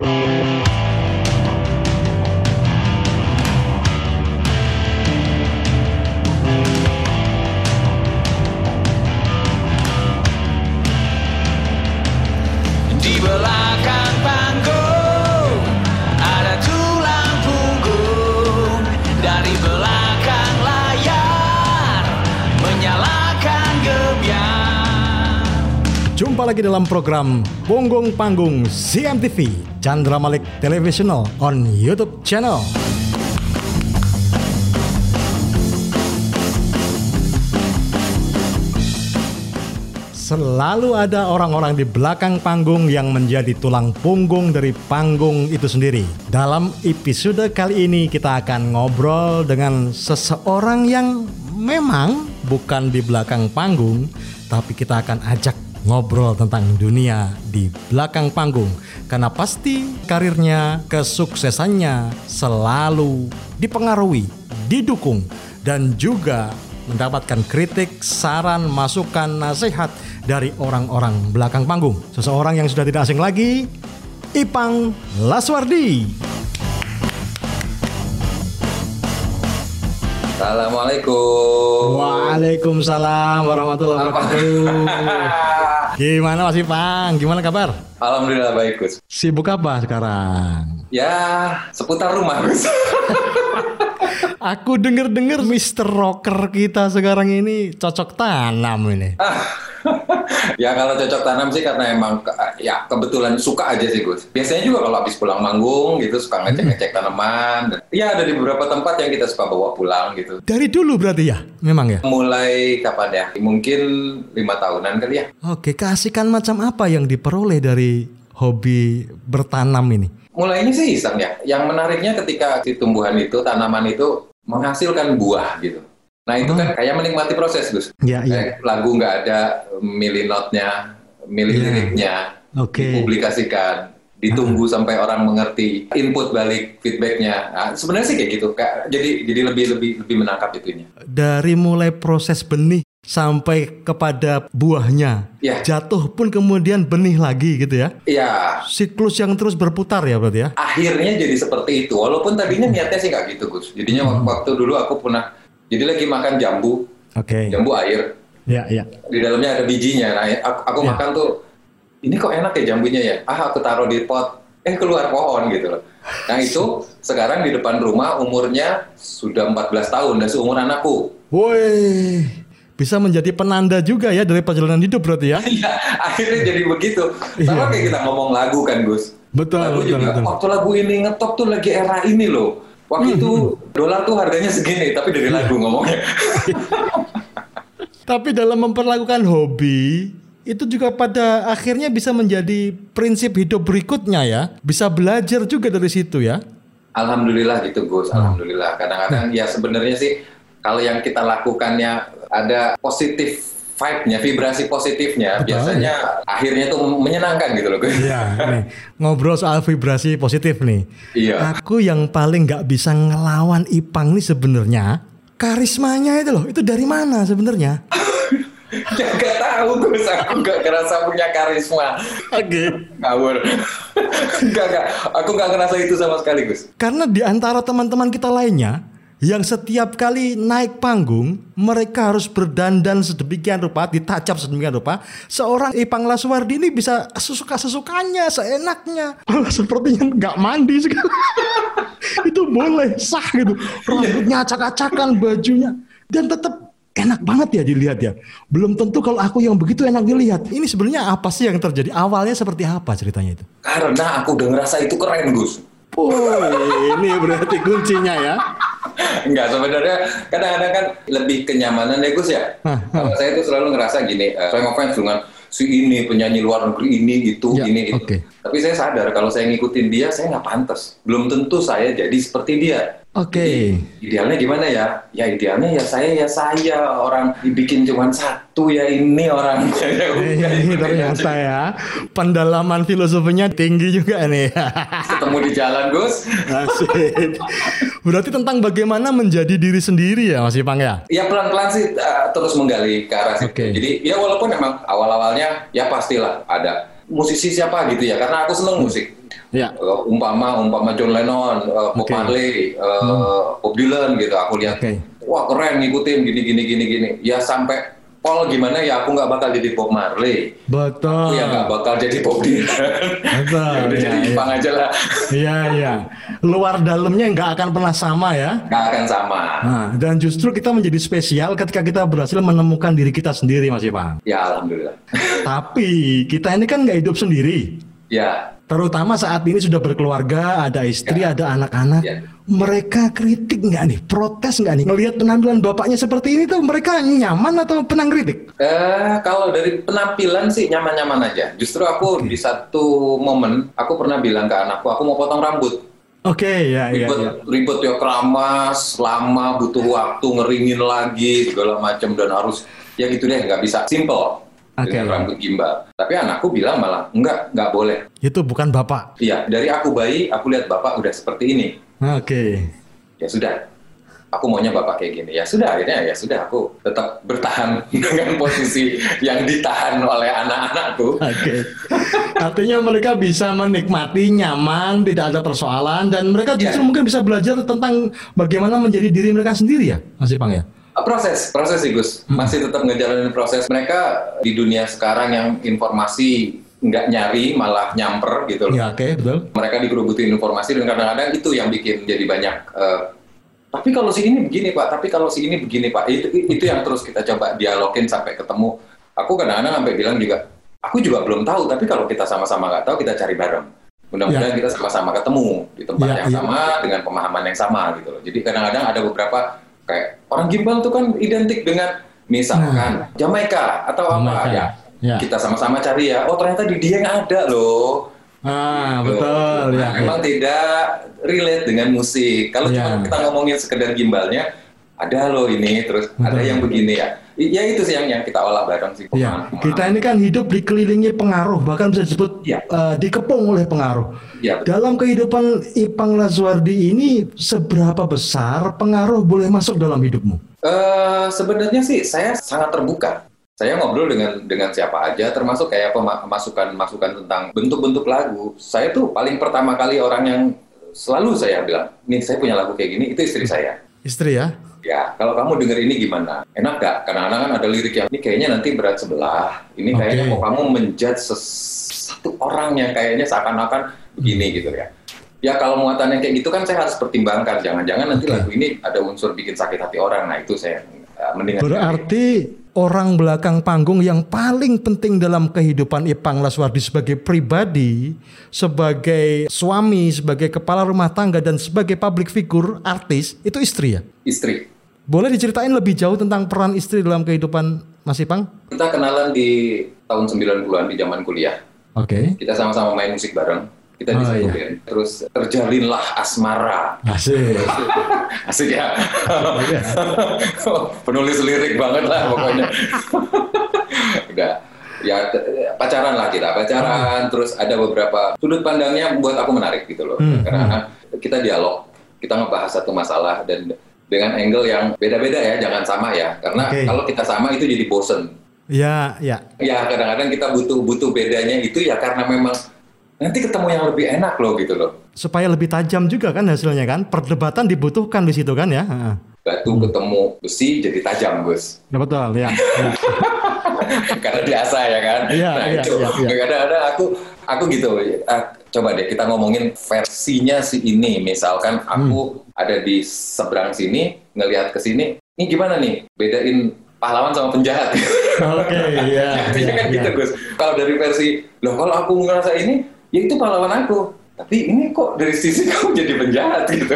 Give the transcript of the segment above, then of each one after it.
Di Lagi dalam program Punggung Panggung CMTV Chandra Malik Televisional on YouTube channel. Selalu ada orang-orang di belakang panggung yang menjadi tulang punggung dari panggung itu sendiri. Dalam episode kali ini kita akan ngobrol dengan seseorang yang memang bukan di belakang panggung, tapi kita akan ajak ngobrol tentang dunia di belakang panggung. Karena pasti karirnya, kesuksesannya selalu dipengaruhi, didukung, dan juga mendapatkan kritik, saran, masukan, nasihat dari orang-orang belakang panggung. Seseorang yang sudah tidak asing lagi, Ipang Laswardi. Assalamualaikum. Waalaikumsalam warahmatullahi wabarakatuh. Gimana Mas Ipang? Gimana kabar? Alhamdulillah baik Gus. Sibuk apa sekarang? Ya seputar rumah Gus. Aku denger-denger Mr. Rocker kita sekarang ini cocok tanam ini. ya kalau cocok tanam sih karena emang ya kebetulan suka aja sih Gus. Biasanya juga kalau habis pulang manggung gitu suka ngecek-ngecek tanaman. Dan, ya ada di beberapa tempat yang kita suka bawa pulang gitu. Dari dulu berarti ya? Memang ya? Mulai kapan ya? Mungkin lima tahunan kali ya. Oke, keasikan macam apa yang diperoleh dari hobi bertanam ini? Mulainya sih iseng ya. Yang menariknya ketika si tumbuhan itu, tanaman itu menghasilkan buah gitu. Nah itu kan kayak menikmati proses Gus. Ya, iya. Kayak lagu nggak ada milih notnya, milih Iya. liriknya, Oke. dipublikasikan, ditunggu sampai orang mengerti, input balik feedbacknya. Nah, sebenarnya sih kayak gitu, Kak. Jadi jadi lebih lebih lebih menangkap itunya. Dari mulai proses benih sampai kepada buahnya. Ya. Jatuh pun kemudian benih lagi gitu ya. Ya Siklus yang terus berputar ya berarti ya. akhirnya jadi seperti itu. Walaupun tadinya niatnya sih nggak gitu Gus. Jadinya Hmm. wak- waktu dulu aku pernah, jadi lagi makan jambu, Oke. jambu air. Ya, ya. di dalamnya ada bijinya. Nah, aku, aku Ya. makan tuh, ini kok enak ya jambunya ya? Ah, aku taruh di pot, eh keluar pohon gitu loh. Nah itu sekarang di depan rumah umurnya sudah 14 tahun dan seumuran aku. Woi, bisa menjadi penanda juga ya dari perjalanan hidup berarti ya. Iya, akhirnya jadi begitu. Iya. Sama kayak kita ngomong lagu kan Gus. Betul, lagu betul, juga, betul. waktu lagu ini ngetop tuh lagi era ini loh. Waktu itu Hmm, dolar tuh harganya segini, tapi dari Iya. lagu ngomongnya. Tapi dalam memperlakukan hobi itu juga pada akhirnya bisa menjadi prinsip hidup berikutnya ya. Bisa belajar juga dari situ ya. Alhamdulillah gitu Gus, Hmm. alhamdulillah. Kadang-kadang ya sebenarnya sih kalau yang kita lakukannya ada positif vibe-nya, vibrasi positifnya, Betul. biasanya akhirnya tuh menyenangkan gitu loh. Iya, nih, ngobrol soal vibrasi positif nih. Iya. Aku yang paling nggak bisa ngelawan Ipang nih sebenarnya karismanya itu loh. Itu dari mana sebenarnya? ya gak tahu Gus, aku gak ngerasa punya karisma. Oke. Ngawur. gak, gak. Aku gak ngerasa itu sama sekali Gus. Karena di antara teman-teman kita lainnya yang setiap kali naik panggung mereka harus berdandan sedemikian rupa, ditacap sedemikian rupa. Seorang Ipang Laswardi ini bisa sesuka sesukanya, seenaknya. Malah sepertinya nggak mandi segala. Itu boleh sah gitu. Rambutnya acak-acakan, bajunya dan tetap enak banget ya dilihat ya. Belum tentu kalau aku yang begitu enak dilihat. Ini sebenarnya apa sih yang terjadi? Awalnya seperti apa ceritanya itu? Karena aku udah ngerasa itu keren Gus. Oh, ini berarti kuncinya ya. Enggak sebenarnya kadang-kadang kan lebih kenyamanan ya Gus ya. Kalau saya tuh selalu ngerasa gini, eh, saya ngefans dengan si ini penyanyi luar negeri ini gitu Ya, ini gitu. oke. Tapi saya sadar kalau saya ngikutin dia saya nggak pantas. Belum tentu saya jadi seperti dia. Oke. Idealnya gimana ya? Ya idealnya ya saya ya saya orang dibikin cuma satu ya ini orang. Ya udah, Ini ikutin ternyata aja. ya pendalaman filosofinya tinggi juga nih. Ketemu di jalan Gus. Asik. Berarti tentang bagaimana menjadi diri sendiri ya Mas Ipang ya? Ya pelan-pelan sih uh, terus menggali ke arah situ. Oke. Jadi ya walaupun memang awal-awalnya ya pastilah ada musisi siapa gitu ya, karena aku seneng musik. Ya. Uh, umpama umpama John Lennon, uh, Bob Oke. Marley, uh, Bob Dylan gitu. Aku lihat, Oke. wah keren ngikutin gini gini gini gini. Ya sampai Paul gimana ya aku nggak bakal jadi Bob Marley. Betul. Aku ya nggak bakal jadi Bob Dylan. Betul, ya udah iya, jadi. Ipang aja lah. Iya, iya. Luar dalamnya nggak akan pernah sama ya. Nggak akan sama. Nah, dan justru kita menjadi spesial ketika kita berhasil menemukan diri kita sendiri, Mas Ipang. Ya alhamdulillah. Tapi kita ini kan nggak hidup sendiri. Ya Terutama saat ini sudah berkeluarga, ada istri, Ya. ada anak-anak. Ya. Mereka kritik nggak nih? Protes nggak nih? Ngelihat penampilan bapaknya seperti ini tuh mereka nyaman atau penang kritik? Eh, kalau dari penampilan sih nyaman-nyaman aja. Justru aku di satu momen aku pernah bilang ke anakku, aku mau potong rambut. Oke, ya, ya, Ribet, ya. ribet ya keramas, lama, butuh waktu ngeringin lagi segala macam dan harus ya gitu deh, nggak bisa simple Oke. dengan rambut gimbal. Tapi anakku bilang malah enggak, nggak boleh. Itu bukan bapak. Iya, dari aku bayi, aku lihat bapak udah seperti ini. Oke. Ya sudah, aku maunya bapak kayak gini. Ya sudah, akhirnya ya sudah aku tetap bertahan dengan posisi yang ditahan oleh anak-anakku. Oke. Artinya mereka bisa menikmati nyaman, tidak ada persoalan dan mereka justru Iya. mungkin bisa belajar tentang bagaimana menjadi diri mereka sendiri ya, Mas Ipang ya. Uh, Proses, proses sih Gus. Masih tetap ngejalanin proses. Mereka di dunia sekarang yang informasi nggak nyari, malah nyamper gitu loh. Ya, oke, betul. Mereka dikerubutin informasi dan kadang-kadang itu yang bikin jadi banyak. eh, tapi kalau si ini begini pak, tapi kalau si ini begini pak, itu itu yang terus kita coba dialogin sampai ketemu. Aku kadang-kadang sampai bilang juga, aku juga belum tahu. Tapi kalau kita sama-sama nggak tahu, kita cari bareng. Mudah-mudahan Ya. kita sama-sama ketemu di tempat Ya, yang ya. sama dengan pemahaman yang sama gitu loh. Jadi kadang-kadang ada beberapa kayak orang gimbal tuh kan identik dengan misalkan Jamaika atau apa Nah. Jamaika, ya. ya. Kita sama-sama cari ya. Oh ternyata di Dieng ada loh. Ah, Gitu. betul ya. Nah, Memang tidak relate dengan musik. Kalau Ya. cuma kita ngomongin sekedar gimbalnya, ada loh ini, terus ada Betul. yang begini ya. Ya itu sih yang yang kita olah bareng sih. Ya, kita ini kan hidup dikelilingi pengaruh, bahkan bisa disebut Ya. eh, dikepung oleh pengaruh. Ya, betul. Dalam kehidupan Ipang Lazuardi ini, seberapa besar pengaruh boleh masuk dalam hidupmu? Eh, sebenarnya sih saya sangat terbuka. Saya ngobrol dengan dengan siapa aja, termasuk kayak pema- masukan-masukan tentang bentuk-bentuk lagu. Saya tuh paling pertama kali orang yang selalu saya bilang, nih saya punya lagu kayak gini, itu istri saya. Istri ya? Ya, kalau kamu denger ini gimana? Enak gak? Kadang-kadang kan ada lirik yang, ini kayaknya nanti berat sebelah. Ini kayaknya Oke. kok kamu menjudge satu orang yang kayaknya seakan-akan begini gitu ya. Ya kalau muatan yang kayak gitu kan saya harus pertimbangkan. Jangan-jangan nanti Oke. lagu ini ada unsur bikin sakit hati orang. Nah itu saya uh, mendingan. Berarti orang belakang panggung yang paling penting dalam kehidupan Ipang Laswardi sebagai pribadi, sebagai suami, sebagai kepala rumah tangga dan sebagai public figure, artis, itu istri ya? Istri. Boleh diceritain lebih jauh tentang peran istri dalam kehidupan Mas Ipang? Kita kenalan di tahun 90-an di zaman kuliah. Oke. Kita sama-sama main musik bareng. Kita Oh, satu iya. band. Terus terjalinlah asmara. Asik. Asik ya. Iya. Penulis lirik banget lah pokoknya. Udah. Ya pacaran lah kita, pacaran. Terus ada beberapa sudut pandangnya buat aku menarik gitu loh. Hmm, Karena kita dialog, kita ngebahas satu masalah dan dengan angle yang beda-beda ya, jangan sama ya. Karena Oke. kalau kita sama itu jadi bosen. Ya, ya. Ya kadang-kadang kita butuh butuh bedanya itu ya karena memang nanti ketemu yang lebih enak loh gitu loh. Supaya lebih tajam juga kan hasilnya kan? Perdebatan dibutuhkan di situ kan ya? Heeh. Batu ketemu besi jadi tajam Gus. Ya, betul ya. ya. karena biasa ya kan. Iya, nah iya, itu iya, iya. kadang-kadang aku aku gitu. ah, coba deh kita ngomongin versinya si ini. Misalkan aku Hmm. ada di seberang sini ngelihat ke sini. Ini gimana nih? Bedain pahlawan sama penjahat. Oke, iya, Intinya iya, kan iya. gitu Gus. Kalau dari versi, loh kalau aku ngerasa ini, ya itu pahlawan aku. Tapi ini kok dari sisi kamu jadi penjahat gitu.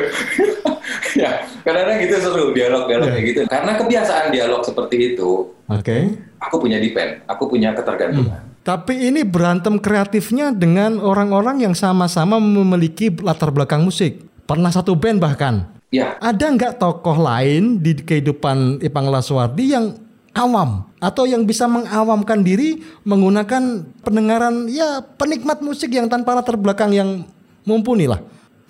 ya, kadang-kadang gitu seru dialog-dialog Iya. kayak gitu. Karena kebiasaan dialog seperti itu, Oke. aku punya depend, aku punya ketergantungan. Tapi ini berantem kreatifnya dengan orang-orang yang sama-sama memiliki latar belakang musik. Pernah satu band bahkan. Ya, Ada nggak tokoh lain di kehidupan Ipang Laswardi yang awam atau yang bisa mengawamkan diri menggunakan pendengaran ya penikmat musik yang tanpa latar belakang yang mumpuni lah.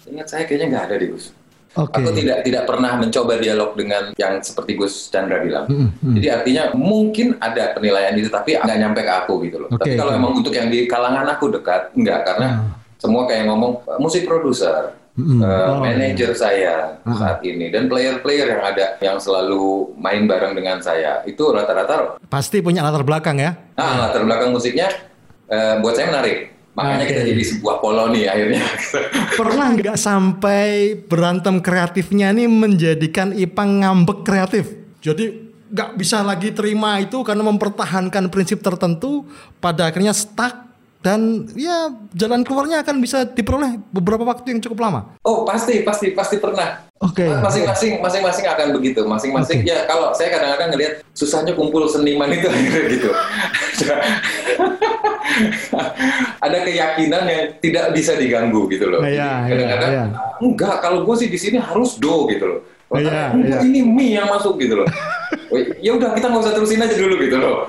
ingat saya kayaknya nggak ada deh Gus. Oke. Aku tidak tidak pernah mencoba dialog dengan yang seperti Gus Chandra bilang. Jadi artinya mungkin ada penilaian itu, tapi nggak nyampe ke aku gitu loh. Oke, tapi kalau emang untuk yang di kalangan aku dekat, enggak karena semua kayak ngomong musik produser, Mm. eh, Oh, manajer saya saat ini, dan player-player yang ada yang selalu main bareng dengan saya itu rata-rata Pasti punya latar belakang ya. ah latar belakang musiknya eh, buat saya menarik. Makanya Oke. kita jadi sebuah koloni akhirnya. Pernah nggak sampai berantem kreatifnya nih menjadikan Ipang ngambek kreatif? Jadi nggak bisa lagi terima itu karena mempertahankan prinsip tertentu, pada akhirnya stuck dan ya jalan keluarnya akan bisa diperoleh beberapa waktu yang cukup lama. Oh pasti pasti pasti pernah. Oke. Masing-masing masing-masing akan begitu. Masing-masing ya kalau saya kadang-kadang ngelihat susahnya kumpul seniman itu gitu. Ada keyakinan yang tidak bisa diganggu gitu loh. Jadi iya, kadang-kadang iya. enggak kalau gue sih di sini harus do gitu loh. Oh, ini mie yang masuk gitu loh. Oh, ya udah kita nggak usah terusin aja dulu gitu loh.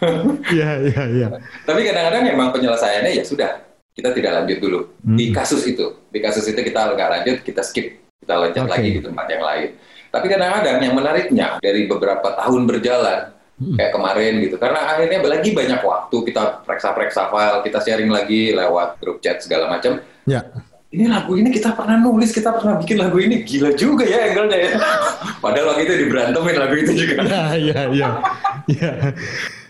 Iya iya iya. Tapi kadang-kadang emang penyelesaiannya ya sudah kita tidak lanjut dulu Hmm. di kasus itu. Di kasus itu kita nggak lanjut, kita skip, kita loncat Oke. lagi di tempat yang lain. Tapi kadang-kadang yang menariknya dari beberapa tahun berjalan Hmm. kayak kemarin gitu, karena akhirnya lagi banyak waktu kita periksa-periksa file, kita sharing lagi lewat grup chat segala macam. Ya. Ini lagu ini kita pernah nulis, kita pernah bikin lagu ini gila juga ya angle-nya ya. Padahal waktu itu diberantemin lagu itu juga. Iya iya iya. Iya.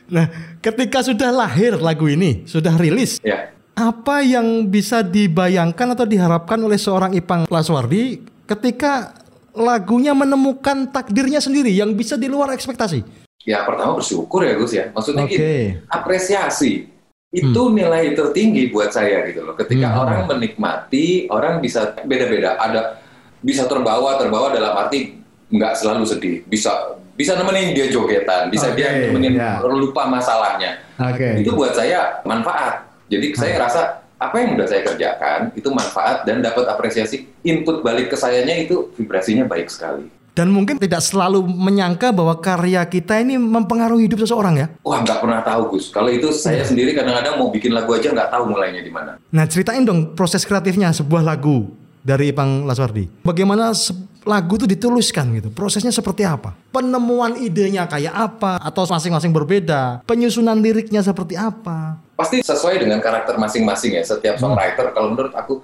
Nah, ketika sudah lahir lagu ini, sudah rilis, Ya. apa yang bisa dibayangkan atau diharapkan oleh seorang Ipang Laswardi ketika lagunya menemukan takdirnya sendiri yang bisa di luar ekspektasi? Ya pertama bersyukur ya Gus ya. Maksudnya Oke. gini, apresiasi itu nilai tertinggi buat saya gitu loh. Ketika Hmm. orang menikmati, orang bisa beda-beda. Ada bisa terbawa, terbawa dalam arti nggak selalu sedih. Bisa bisa nemenin dia jogetan, bisa Oke, dia nemenin ya. lupa masalahnya. Oke. Itu buat saya manfaat. Jadi saya ngerasa apa yang udah saya kerjakan itu manfaat dan dapat apresiasi input balik ke sayanya itu vibrasinya baik sekali. Dan mungkin tidak selalu menyangka bahwa karya kita ini mempengaruhi hidup seseorang ya. Wah nggak pernah tahu Gus. Kalau itu saya sendiri kadang-kadang mau bikin lagu aja nggak tahu mulainya di mana. Nah ceritain dong proses kreatifnya sebuah lagu dari Ipang Laswardi. Bagaimana lagu itu dituliskan gitu? Prosesnya seperti apa? Penemuan idenya kayak apa? Atau masing-masing berbeda? Penyusunan liriknya seperti apa? Pasti sesuai dengan karakter masing-masing ya. Setiap songwriter kalau menurut aku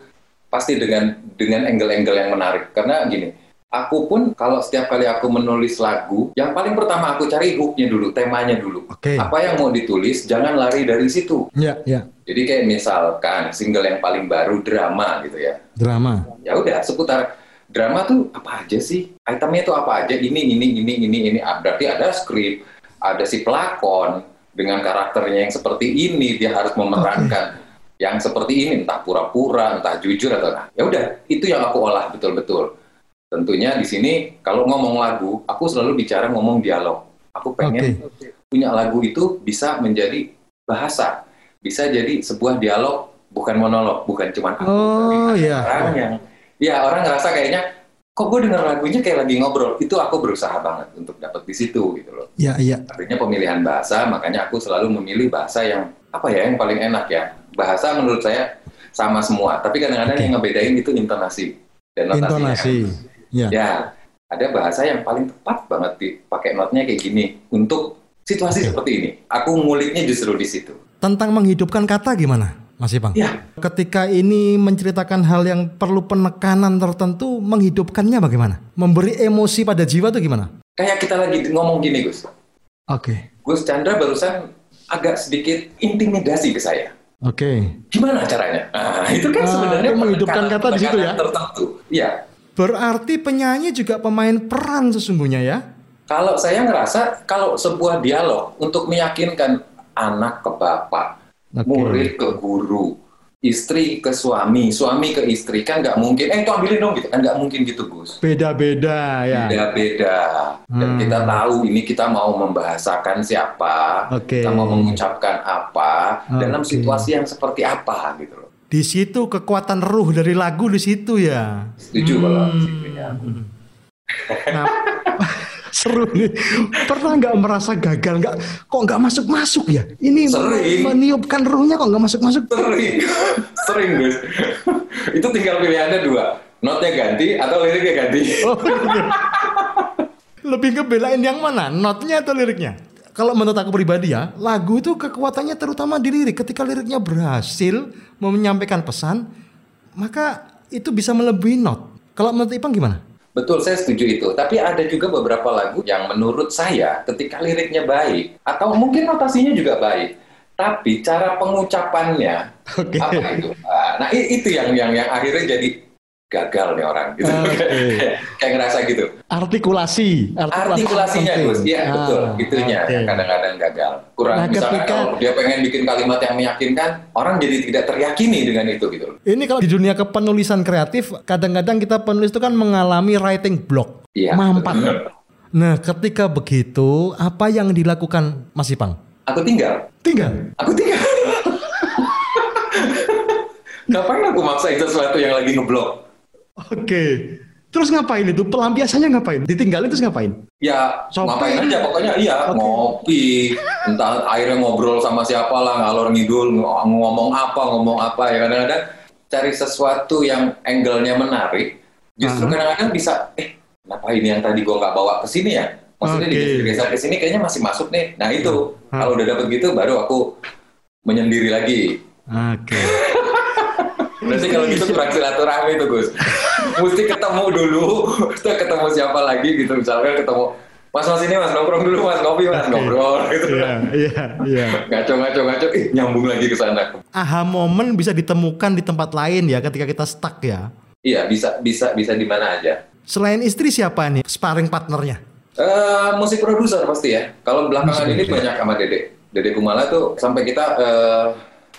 pasti dengan dengan angle-angle yang menarik. Karena gini, aku pun kalau setiap kali aku menulis lagu, yang paling pertama aku cari hooknya dulu, temanya dulu. Oke. Apa yang mau ditulis, jangan lari dari situ. Ya, ya. Jadi kayak misalkan single yang paling baru drama gitu ya. Drama. ya udah seputar drama tuh apa aja sih itemnya tuh apa aja ini ini ini ini ini Ah, berarti ada skrip ada si pelakon dengan karakternya yang seperti ini dia harus memerankan yang seperti ini entah pura-pura entah jujur atau nah ya udah itu yang aku olah betul-betul tentunya di sini kalau ngomong lagu aku selalu bicara ngomong dialog aku pengen punya lagu itu bisa menjadi bahasa bisa jadi sebuah dialog bukan monolog bukan cuma aku Oh, iya. orang yang ya orang ngerasa kayaknya kok gue denger lagunya kayak lagi ngobrol itu aku berusaha banget untuk dapat di situ gitu loh Ya, iya. artinya pemilihan bahasa makanya aku selalu memilih bahasa yang apa ya yang paling enak ya bahasa menurut saya sama semua tapi kadang-kadang Oke. yang ngebedain itu intonasi dan notasinya Intonasi. Ya. ya ada bahasa yang paling tepat banget dipakai notnya kayak gini untuk situasi Oke. seperti ini aku nguliknya justru di situ Tentang menghidupkan kata gimana, Mas Ipang? ya Ketika ini menceritakan hal yang perlu penekanan tertentu, menghidupkannya bagaimana? Memberi emosi pada jiwa itu gimana? kayak kita lagi ngomong gini Gus Oke. Gus Chandra barusan agak sedikit intimidasi ke saya Oke. gimana caranya nah, itu kan Ah, sebenarnya menghidupkan kata di situ ya? tertentu ya Berarti penyanyi juga pemain peran sesungguhnya ya? Kalau saya ngerasa kalau sebuah dialog untuk meyakinkan anak ke bapak, Oke. murid ke guru, istri ke suami, suami ke istri kan nggak mungkin. Eh itu ambilin dong gitu kan nggak mungkin gitu Gus. Beda-beda ya. Beda-beda. Dan Hmm. kita tahu ini kita mau membahasakan siapa, Oke. kita mau mengucapkan apa dalam Oke. situasi yang seperti apa gitu loh. Di situ kekuatan ruh dari lagu di situ ya. Setuju kalau situnya. Nah, seru nih. Pernah nggak merasa gagal nggak? Kok nggak masuk masuk ya? Ini Sering. meniupkan ruhnya kok nggak masuk masuk? Sering, sering Gus. itu tinggal pilihannya dua. notnya ganti atau liriknya ganti. Oh, gitu. Lebih ngebelain yang mana? Notnya atau liriknya? Kalau menurut aku pribadi ya, lagu itu kekuatannya terutama di lirik. Ketika liriknya berhasil menyampaikan pesan, maka itu bisa melebihi not. Kalau menurut Ipang gimana? Betul, saya setuju itu. Tapi ada juga beberapa lagu yang menurut saya ketika liriknya baik atau mungkin notasinya juga baik, tapi cara pengucapannya Oke. apa itu? Ah, Nah, itu yang yang yang akhirnya jadi gagal nih orang gitu. Oke. Kayak ngerasa gitu. Artikulasi. Artikulasinya penting. Gus, iya Ah, betul. Itunya yang kadang-kadang gagal. Kurang Nah, misalnya ketika- kalau dia pengen bikin kalimat yang meyakinkan, orang jadi tidak teryakini dengan itu gitu. Ini kalau di dunia kepenulisan kreatif, kadang-kadang kita penulis itu kan mengalami writing block. Iya. Mampat. betul. Nah, ketika begitu, apa yang dilakukan Mas Ipang? Aku tinggal. Tinggal. Aku tinggal. Ngapain aku maksain sesuatu yang lagi ngeblok? Oke. Terus ngapain itu? Pelampiasannya ngapain? Ditinggalin terus ngapain? Ya Shopping. ngapain aja pokoknya iya Oke. ngopi entah akhirnya ngobrol sama siapa lah ngalor ngidul ng- ngomong apa ngomong apa ya kadang-kadang cari sesuatu yang angle-nya menarik justru kadang-kadang bisa eh kenapa ini yang tadi gua nggak bawa ke sini ya maksudnya Oke. digeser ke sini kayaknya masih masuk nih nah itu Ah. kalau udah dapet gitu baru aku menyendiri lagi Oke. Berarti kalau gitu kurang silaturahmi tuh Gus. Mesti ketemu dulu, kita ketemu siapa lagi gitu misalkan ketemu Mas Mas ini Mas nongkrong dulu Mas ngopi Mas ngobrol gitu. Iya, iya, iya. Ngaco ngaco ngaco, ih nyambung lagi ke sana. Aha momen bisa ditemukan di tempat lain ya ketika kita stuck ya. Iya bisa bisa bisa di mana aja. Selain istri siapa nih sparring partnernya? Eh musik produser pasti ya. Kalau belakangan Musik ini banyak sama Dede. Dede Kumala tuh sampai kita eh,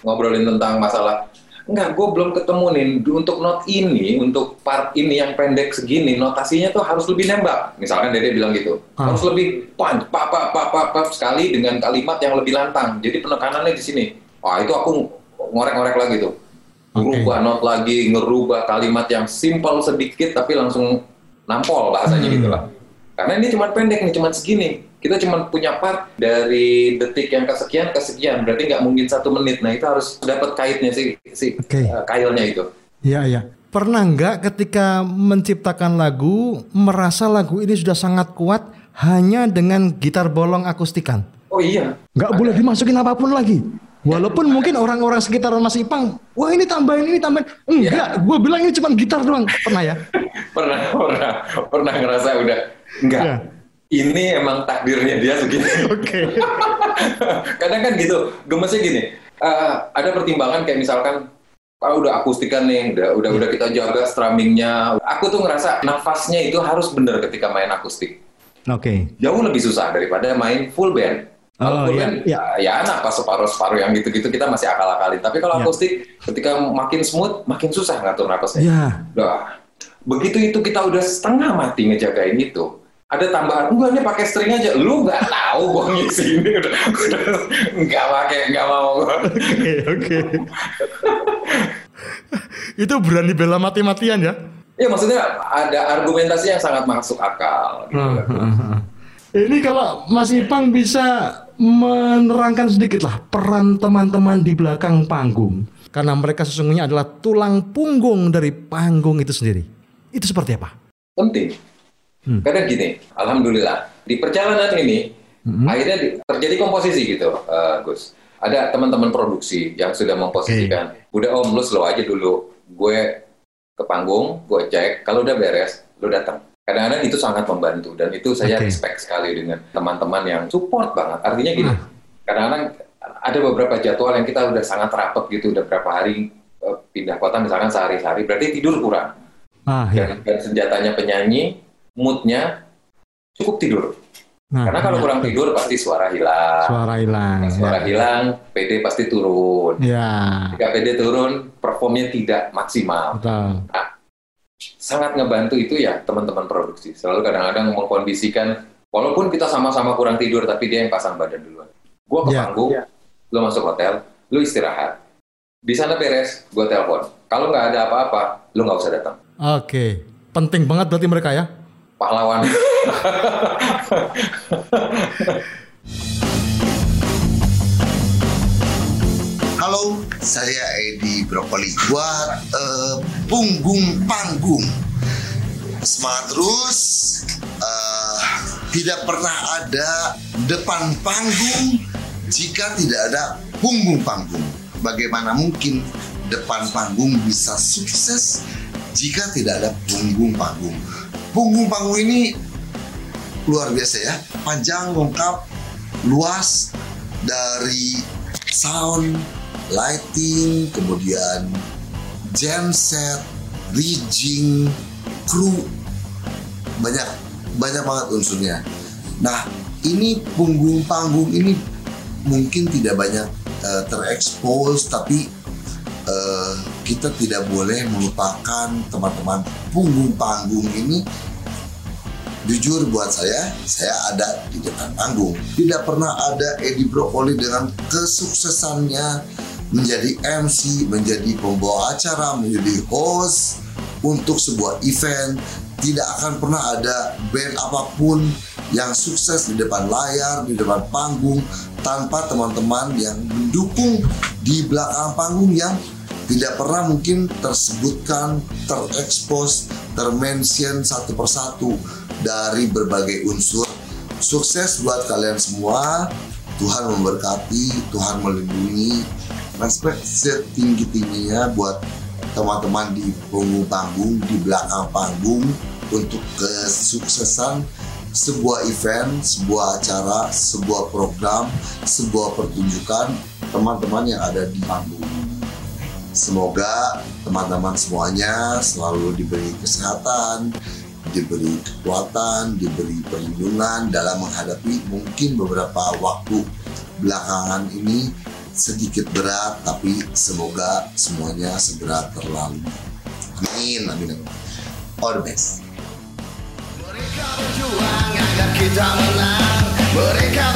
ngobrolin tentang masalah Enggak, gue belum ketemu nih untuk not ini, untuk part ini yang pendek segini, notasinya tuh harus lebih nembak. Misalkan Dede bilang gitu, Ah. harus lebih punch, pak, pak, pak, pak, pak, sekali dengan kalimat yang lebih lantang. Jadi penekanannya di sini. Wah itu aku ngorek-ngorek lagi tuh. Ngerubah not lagi, ngerubah kalimat yang simpel sedikit tapi langsung nampol bahasanya Hmm. gitu lah. Karena ini cuma pendek nih, cuma segini. Kita cuma punya part dari detik yang kesekian ke sekian, berarti nggak mungkin satu menit. Nah itu harus dapat kaitnya si si Oke. eh, kailnya itu. Iya, iya. Pernah nggak ketika menciptakan lagu merasa lagu ini sudah sangat kuat hanya dengan gitar bolong akustikan? Oh iya, Nggak boleh dimasukin apa pun lagi. Walaupun mungkin orang-orang sekitaran Mas Ipang, wah ini tambahin ini tambahin. Enggak, gue bilang ini cuma gitar doang. Pernah ya? pernah pernah pernah ngerasa udah enggak. Iya. Ini emang takdirnya dia segini. Oke. Kadang kan gitu, gemesnya gini. eh, ada pertimbangan kayak misalkan ah, udah akustikan nih, udah udah udah kita jaga strummingnya. Aku tuh ngerasa nafasnya itu harus bener ketika main akustik. Oke. Jauh lebih susah daripada main full band. Kalau Oh, full iya, band, iya. ya nafas separuh-separuh yang gitu-gitu kita masih akal-akalin. Tapi kalau Iya. akustik, ketika makin smooth, makin susah ngatur nafasnya. Ya. Udah. Begitu itu kita udah setengah mati ngejagain itu, ada tambahan, enggak ini pakai string aja. Lu nggak tahu gua ngisi ini udah, udah nggak pakai, nggak mau. Oke, oke. Itu berani bela mati-matian ya? ya maksudnya ada argumentasi yang sangat masuk akal. Gitu. Ini kalau Mas Ipang bisa menerangkan sedikit lah peran teman-teman di belakang panggung. Karena mereka sesungguhnya adalah tulang punggung dari panggung itu sendiri. Itu seperti apa? Penting. Hmm. Karena gini, alhamdulillah di perjalanan ini Hmm. akhirnya di- terjadi komposisi gitu, eh, Gus. Ada teman-teman produksi yang sudah memposisikan, udah om lu slow aja dulu, gue ke panggung, gue cek, kalau udah beres, lu datang. Kadang-kadang itu sangat membantu dan itu saya Oke. respect sekali dengan teman-teman yang support banget. Artinya gini, Ah. kadang-kadang ada beberapa jadwal yang kita udah sangat rapet gitu, udah berapa hari eh, pindah kota misalkan sehari-hari, berarti tidur kurang Ah, ya. dan, dan senjatanya penyanyi, moodnya cukup tidur. Nah, Karena kalau ya. kurang tidur pasti suara hilang. suara hilang. Nah, suara ya. hilang, PD pasti turun. Ya, Jika PD turun, performnya tidak maksimal. betul. Sangat ngebantu itu ya teman-teman produksi. Selalu kadang-kadang mengkondisikan, walaupun kita sama-sama kurang tidur, tapi dia yang pasang badan duluan. Gua ke Ya. panggung, lo masuk hotel, lo istirahat. Di sana beres, gua telepon. Kalau nggak ada apa-apa, lo nggak usah datang. Oke, penting banget berarti mereka ya. Pahlawan. Halo saya Edi Brokoli buat eh, punggung panggung. Semangat terus. eh, tidak pernah ada depan panggung jika tidak ada punggung panggung. Bagaimana mungkin depan panggung bisa sukses jika tidak ada punggung panggung? Punggung panggung ini luar biasa ya, panjang, lengkap, luas dari sound, lighting, kemudian genset, rigging, kru, banyak banyak banget unsurnya. Nah, ini punggung panggung ini mungkin tidak banyak eh, terekspos, tapi eh, kita tidak boleh melupakan teman-teman punggung panggung ini jujur buat saya, saya ada di depan panggung. Tidak pernah ada Edi Brokoli dengan kesuksesannya menjadi MC, menjadi pembawa acara, menjadi host untuk sebuah event. Tidak akan pernah ada band apa pun yang sukses di depan layar, di depan panggung tanpa teman-teman yang mendukung di belakang panggung yang tidak pernah mungkin tersebutkan, terekspos, termention satu persatu dari berbagai unsur. Sukses buat kalian semua. Tuhan memberkati, Tuhan melindungi. Respect setinggi-tingginya buat teman-teman di punggung panggung, di belakang panggung untuk kesuksesan sebuah event, sebuah acara, sebuah program, sebuah pertunjukan teman-teman yang ada di panggung. Semoga teman-teman semuanya selalu diberi kesehatan, diberi kekuatan, diberi perlindungan dalam menghadapi mungkin beberapa waktu belakangan ini sedikit berat, tapi semoga semuanya segera terlalu. Amin, amin, amin. All the best. Mereka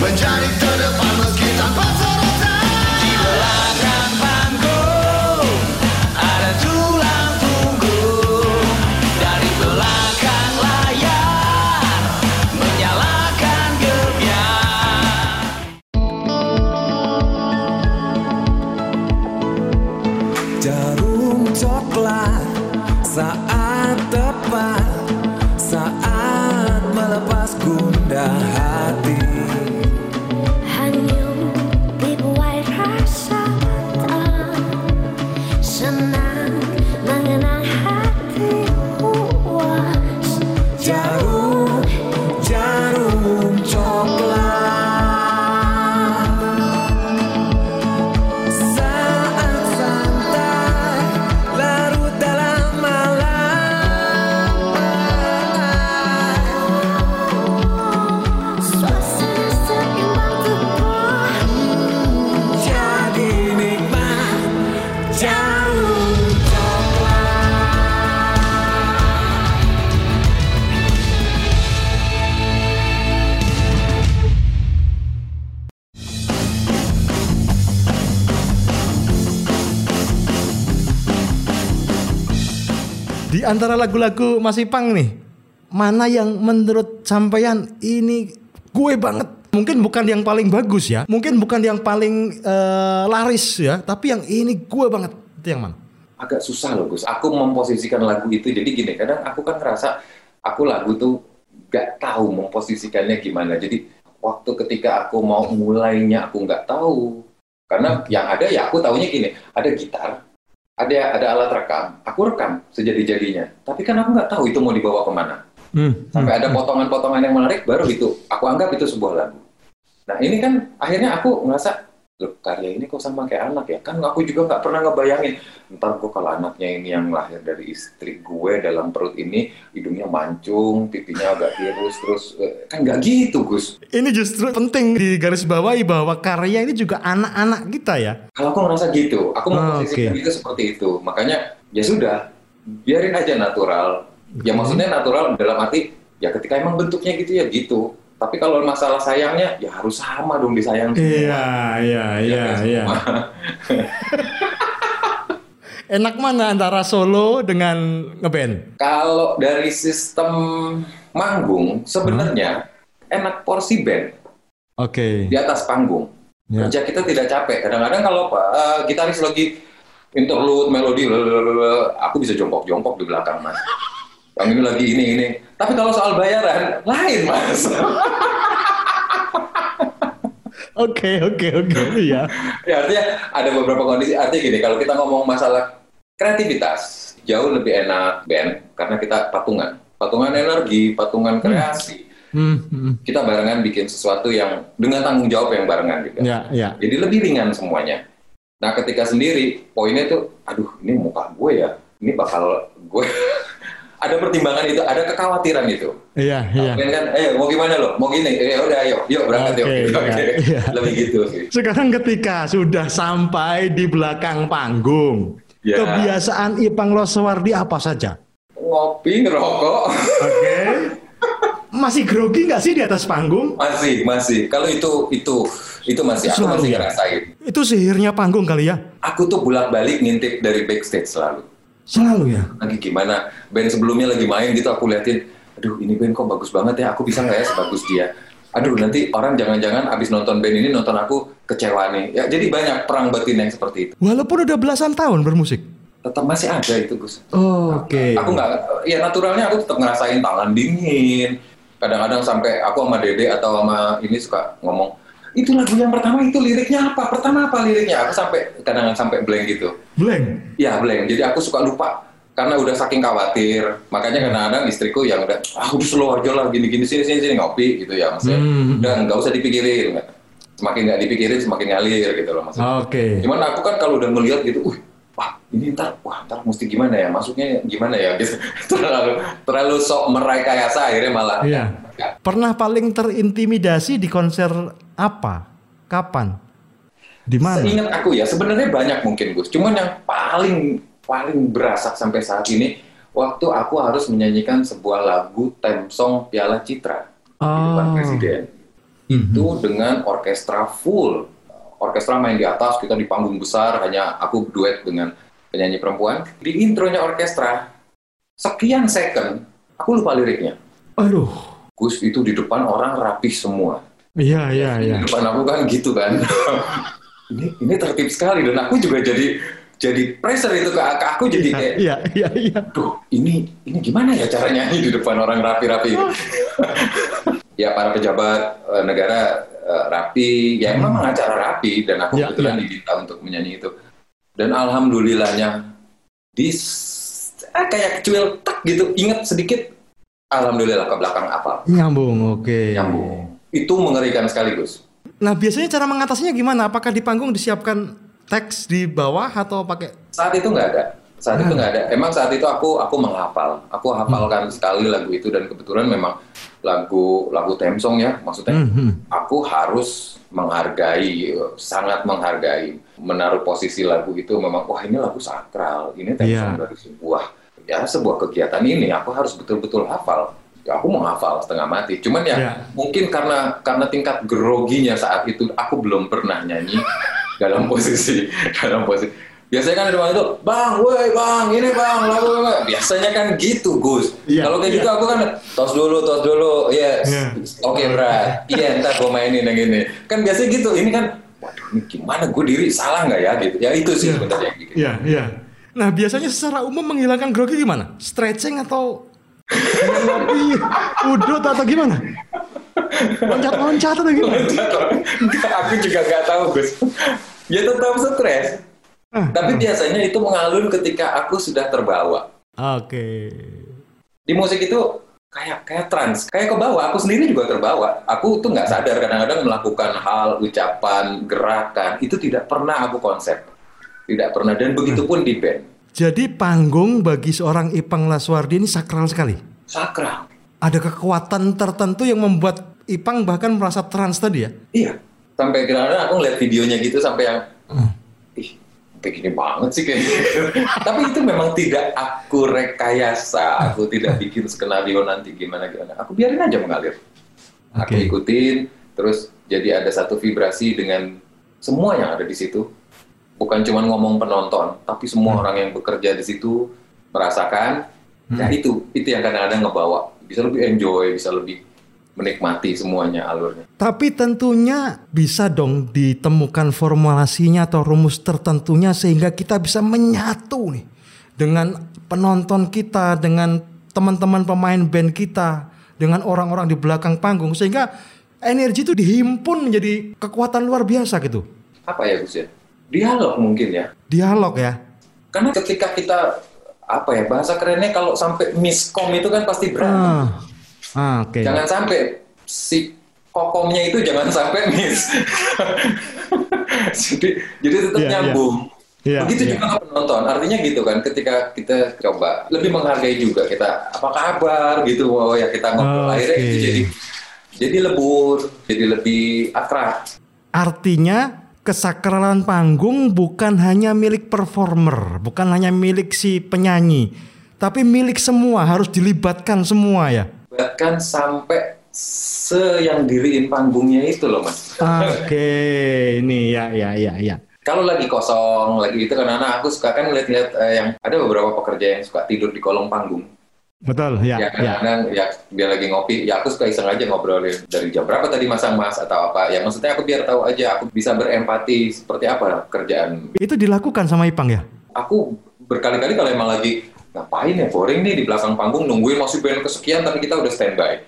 Menjadi terdepan meski tanpa sorotan. Di belakang panggung Ada tulang punggung. Dari belakang layar Menyalakan gebiar. Jarum coklat saat Di antara lagu-lagu Mas Ipang nih, mana yang menurut sampean ini gue banget? Mungkin bukan yang paling bagus ya, mungkin bukan yang paling eh, laris ya, tapi yang ini gue banget. Itu yang mana? agak susah loh Gus. Aku memposisikan lagu itu. Jadi gini, kadang aku kan ngerasa aku lagu tuh gak tahu memposisikannya gimana. Jadi waktu ketika aku mau mulainya aku nggak tahu. Karena yang ada ya aku taunya gini, ada gitar, ada ada alat rekam, aku rekam sejadi-jadinya. Tapi kan aku nggak tahu itu mau dibawa ke mana. Sampai ada potongan-potongan yang menarik, baru itu aku anggap itu sebuah lagu. Nah ini kan akhirnya aku ngerasa loh karya ini kok sama kayak anak ya? Kan aku juga nggak pernah ngebayangin. Ntar kok kalau anaknya ini yang lahir dari istri gue dalam perut ini hidungnya mancung pipinya agak tirus terus eh, kan nggak gitu Gus. Ini justru penting di garis bawahi bahwa karya ini juga anak-anak kita ya. kalau aku ngerasa gitu aku Ah, memposisikan oke. itu seperti itu. Makanya ya sudah biarin aja natural. Ya maksudnya natural dalam arti ya ketika emang bentuknya gitu ya gitu tapi kalau masalah sayangnya ya harus sama dong disayang semua. Iya, iya, Ya iya, iya. Enak mana antara solo dengan ngeband? Kalau dari sistem manggung sebenarnya enak porsi band Oke. di atas panggung. Ya. Kerja kita tidak capek. Kadang-kadang kalau uh, gitaris lagi interlude melodi, aku bisa jongkok-jongkok di belakang mas. Yang ini lagi ini ini. Tapi kalau soal bayaran lain mas. Oke, oke, oke. Iya. ya artinya ada beberapa kondisi. Artinya gini, kalau kita ngomong masalah kreativitas, jauh lebih enak band karena kita patungan, patungan energi, patungan kreasi. Hmm, hmm. Kita barengan bikin sesuatu yang dengan tanggung jawab yang barengan juga. Ya, ya. Jadi lebih ringan semuanya. Nah, ketika sendiri, poinnya tuh, aduh, ini muka gue ya, ini bakal gue. ada pertimbangan itu, ada kekhawatiran itu. Iya, iya. Mungkin kan, eh mau gimana lo? Mau gini? Eh udah, ayo, yuk berangkat yuk. Oke, Gitu, iya, iya. Lebih gitu sih. Sekarang ketika sudah sampai di belakang panggung, Ya. kebiasaan Ipang Loswardi apa saja? Ngopi, ngerokok, Oke. Masih grogi nggak sih di atas panggung? masih, masih. Kalau itu, itu, itu masih, aku Selalu masih ya? ngerasain. Itu sihirnya panggung kali ya? Aku tuh bolak-balik ngintip dari backstage selalu. Selalu ya? lagi gimana band sebelumnya lagi main gitu aku liatin aduh ini band kok bagus banget ya aku bisa nggak ya sebagus dia aduh nanti orang jangan-jangan abis nonton band ini nonton aku kecewa nih ya jadi banyak perang batin yang seperti itu Walaupun udah belasan tahun bermusik. tetap masih ada itu Gus Oke. aku nggak ya naturalnya aku tetap ngerasain tangan dingin kadang-kadang sampai aku sama Dede atau sama ini suka ngomong itu lagu yang pertama itu liriknya apa pertama apa liriknya aku sampai kadang-kadang sampai blank gitu Blank. Ya blank. Jadi aku suka lupa karena udah saking khawatir. Makanya kadang-kadang istriku yang udah ah udah slow aja lah gini-gini sini sini sini ngopi gitu ya maksudnya. Hmm. Udah nggak usah dipikirin. Semakin nggak dipikirin semakin ngalir gitu loh maksudnya. Oke. Cuman aku kan kalau udah melihat gitu, uh, wah ini ntar, wah ntar mesti gimana ya, masuknya gimana ya, gitu. terlalu terlalu sok merekayasa akhirnya malah. Iya. nggak. Pernah paling terintimidasi di konser apa? Kapan? Di mana? Seingat aku ya, sebenarnya banyak mungkin Gus. Cuman yang paling paling berasa sampai saat ini, waktu aku harus menyanyikan sebuah lagu theme song Piala Citra di depan Oh. presiden. Itu dengan orkestra full. Orkestra main di atas, kita di panggung besar, hanya aku duet dengan penyanyi perempuan. Di intronya orkestra, sekian second, aku lupa liriknya. Aduh. Gus itu di depan orang rapih semua. Iya, iya, iya. Di depan aku kan gitu kan. ini ini tertib sekali dan aku juga jadi jadi pressure itu ke, ke aku jadi kayak Iya, iya, iya. Duh, ini ini gimana ya cara nyanyi di depan orang rapi-rapi? ya para pejabat eh, negara eh, rapi, ya memang acara rapi dan aku Ya, kebetulan ya. diminta untuk menyanyi itu. Dan alhamdulillahnya di ah, kayak cuil tak gitu, ingat sedikit, alhamdulillah ke belakang apa Nyambung, oke. nyambung. Itu mengerikan sekaligus. Nah, biasanya cara mengatasinya gimana? Apakah di panggung disiapkan teks di bawah atau pakai Saat itu nggak ada. Saat itu nggak ada. Emang saat itu aku aku menghafal. Aku hafalkan sekali lagu itu dan kebetulan memang lagu lagu theme song ya. Maksudnya Mhm. aku harus menghargai, sangat menghargai, menaruh posisi lagu itu memang wah ini lagu sakral. Ini theme Iya. song dari sebuah ya sebuah kegiatan ini. Aku harus betul-betul hafal. Ya, aku mau hafal setengah mati. Cuman ya Iya. mungkin karena karena tingkat groginya saat itu aku belum pernah nyanyi dalam posisi dalam posisi biasanya kan ada orang itu bang, woi bang, ini bang, lagu lagu." biasanya kan gitu Gus. Iya, Kalau kayak iya. gitu aku kan tos dulu, tos dulu, yes, Iya. oke berat, iya ntar gue mainin yang ini. Kan biasanya gitu. Ini kan, waduh ini gimana gue diri salah nggak ya gitu. Ya itu sih sebenarnya yang bikin. Iya, iya. Nah, biasanya secara umum menghilangkan grogi gimana? Stretching atau ngopi udut atau gimana? Loncat-loncat atau gimana? Enggak, aku juga nggak tahu Gus. Ya tetap stres. Ah, Tapi biasanya itu mengalun ketika aku sudah terbawa. Oke. Di musik itu kayak kayak trans, kayak ke bawah. Aku sendiri juga terbawa. Aku tuh nggak sadar kadang-kadang melakukan hal, ucapan, gerakan itu tidak pernah aku konsep, tidak pernah. Dan begitu pun di band, Jadi panggung bagi seorang Ipang Laswardi ini sakral sekali. sakral. Ada kekuatan tertentu yang membuat Ipang bahkan merasa trans tadi ya? Iya, sampai kadang-kadang aku ngeliat videonya gitu sampai yang, ih, sampai gini banget sih kayaknya. Tapi itu memang tidak aku rekayasa, aku tidak bikin skenario nanti gimana gimana. Aku biarin aja mengalir. Aku Oke. ikutin, terus jadi ada satu vibrasi dengan semua yang ada di situ. Bukan cuma ngomong penonton, tapi semua orang yang bekerja di situ merasakan. Ya itu, itu yang kadang-kadang ngebawa. Bisa lebih enjoy, bisa lebih menikmati semuanya alurnya. Tapi tentunya bisa dong ditemukan formulasinya atau rumus tertentunya sehingga kita bisa menyatu nih dengan penonton kita, dengan teman-teman pemain band kita, dengan orang-orang di belakang panggung sehingga energi itu dihimpun menjadi kekuatan luar biasa gitu. Apa ya Gus ya? Dialog mungkin ya. Dialog ya. Karena ketika kita apa ya bahasa kerennya kalau sampai miskom itu kan pasti berantem. Ah, ah, oke. Jangan sampai si kokomnya itu jangan sampai miss. jadi jadi tetap Iya, iya. nyambung. Iya, Begitu iya. juga penonton. Artinya gitu kan, ketika kita coba lebih menghargai juga kita apa kabar gitu, oh ya kita ngobrol akhirnya itu Oke. jadi jadi lebur, jadi lebih akrab. Artinya kesakralan panggung bukan hanya milik performer, bukan hanya milik si penyanyi, tapi milik semua, harus dilibatkan semua ya. Bahkan sampai se yang diriin panggungnya itu loh mas. Oke, ini ya ya ya ya. Kalau lagi kosong, lagi itu kan anak aku suka kan lihat-lihat eh, yang ada beberapa pekerja yang suka tidur di kolong panggung. Betul, ya ya ya. kadang-kadang ya dia lagi ngopi, ya aku suka iseng aja ngobrolin dari jam berapa tadi masang mas atau apa. Ya maksudnya aku biar tahu aja, aku bisa berempati seperti apa kerjaan. Itu dilakukan sama Ipang ya? Aku berkali-kali kalau emang lagi ngapain ya boring nih di belakang panggung nungguin masih band kesekian tapi kita udah standby.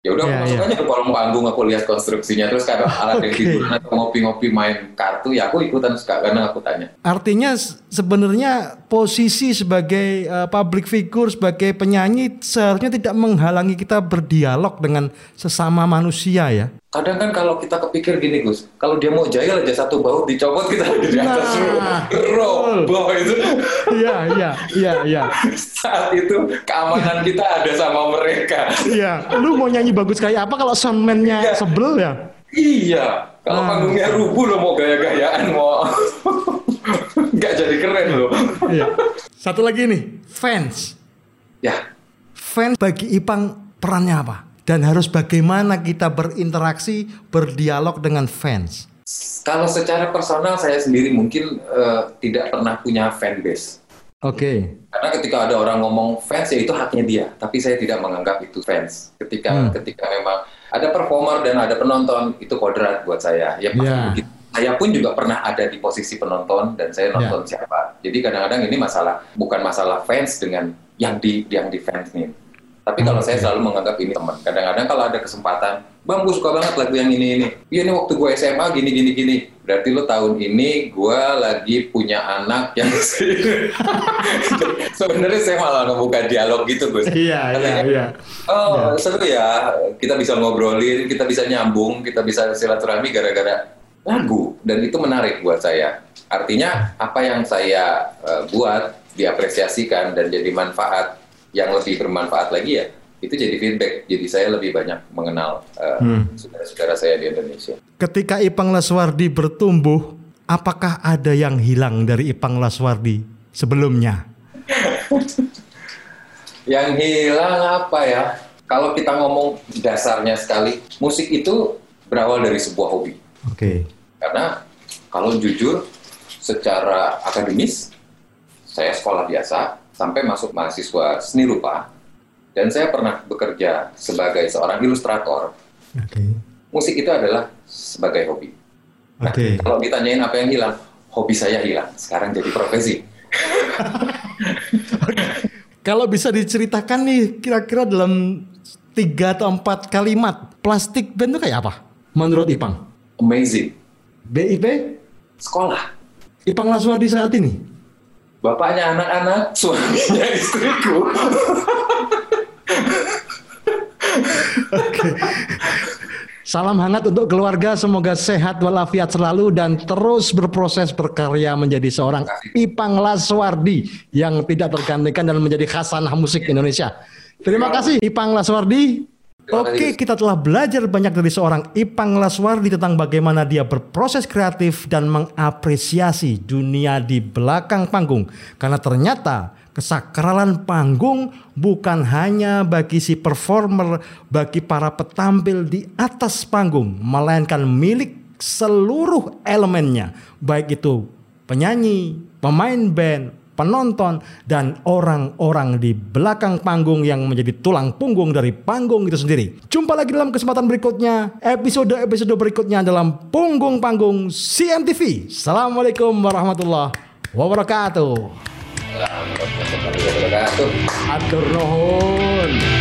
Ya udah aku masuk ya. aja ke kolong panggung aku lihat konstruksinya terus kalau alat yang Oke. tidur atau ngopi-ngopi main kartu ya aku ikutan suka karena aku tanya. Artinya sebenarnya posisi sebagai eh, public figure, sebagai penyanyi seharusnya tidak menghalangi kita berdialog dengan sesama manusia ya. Kadang kan kalau kita kepikir gini Gus, kalau dia mau jahil aja satu baut dicopot kita di atas Nah, roboh itu. Iya, iya, iya, iya. Saat itu keamanan kita ada sama mereka. Iya, lu mau nyanyi bagus kayak apa kalau soundman-nya Iya. sebel ya? Iya, kalau Ah. panggungnya rubuh lo mau gaya-gayaan mau nggak jadi keren lo. Iya. Satu lagi nih, fans. Ya, Fans bagi Ipang perannya apa? Dan harus bagaimana kita berinteraksi, berdialog dengan fans? kalau secara personal saya sendiri mungkin eh, tidak pernah punya fanbase. Oke. Karena ketika ada orang ngomong fans ya itu haknya dia, tapi saya tidak menganggap itu fans. Ketika Hmm. ketika memang ada performer dan ada penonton itu kodrat buat saya. Ya pasti Ya. begitu. Saya pun juga pernah ada di posisi penonton dan saya nonton siapa. Jadi kadang-kadang ini masalah bukan masalah fans dengan yang di yang di fans nih. Tapi kalau saya selalu menganggap ini teman. Kadang-kadang kalau ada kesempatan, bang gue suka banget lagu yang ini ini. Iya ini waktu gue SMA gini gini gini. Berarti lo tahun ini gue lagi punya anak yang sebenarnya saya malah ngebuka dialog gitu Gus. Iya, iya, iya. Oh seru ya, kita bisa ngobrolin, kita bisa nyambung, kita bisa silaturahmi gara-gara lagu dan itu menarik buat saya. Artinya apa yang saya eh, buat diapresiasikan dan jadi manfaat yang lebih bermanfaat lagi ya itu jadi feedback. Jadi saya lebih banyak mengenal eh, Hmm. saudara-saudara saya di Indonesia. Ketika Ipang Laswardi bertumbuh, apakah ada yang hilang dari Ipang Laswardi sebelumnya? Yang hilang apa ya? Kalau kita ngomong dasarnya sekali, musik itu berawal dari sebuah hobi. Oke. Karena kalau jujur, secara akademis, saya sekolah biasa sampai masuk mahasiswa seni rupa, dan saya pernah bekerja sebagai seorang ilustrator. Oke. Musik itu adalah sebagai hobi. Nah, Oke. kalau ditanyain apa yang hilang, hobi saya hilang. Sekarang jadi profesi. Kalau bisa diceritakan nih kira-kira dalam tiga atau empat kalimat plastik band itu kayak apa? Menurut Ipang? Amazing. BIP Sekolah. Ipang Laswardi saat ini? Bapaknya anak-anak, suaminya istriku. Salam hangat untuk keluarga, semoga sehat walafiat selalu dan terus berproses berkarya menjadi seorang Ipang Laswardi yang tidak tergantikan dan menjadi khasanah musik Indonesia. Terima kasih Ipang Laswardi. Oke, kita telah belajar banyak dari seorang Ipang Laswardi tentang bagaimana dia berproses kreatif dan mengapresiasi dunia di belakang panggung. Karena ternyata kesakralan panggung bukan hanya bagi si performer, bagi para petampil di atas panggung, melainkan milik seluruh elemennya, baik itu penyanyi, pemain band, penonton, dan orang-orang di belakang panggung yang menjadi tulang punggung dari panggung itu sendiri. Jumpa lagi dalam kesempatan berikutnya, episode-episode berikutnya dalam Punggung Panggung CMTV. Assalamualaikum warahmatullahi wabarakatuh. Warahmatullahi wabarakatuh. Atur nuhun.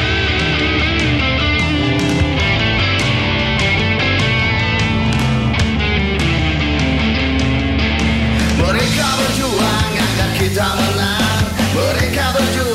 dollar line, but it gathers you.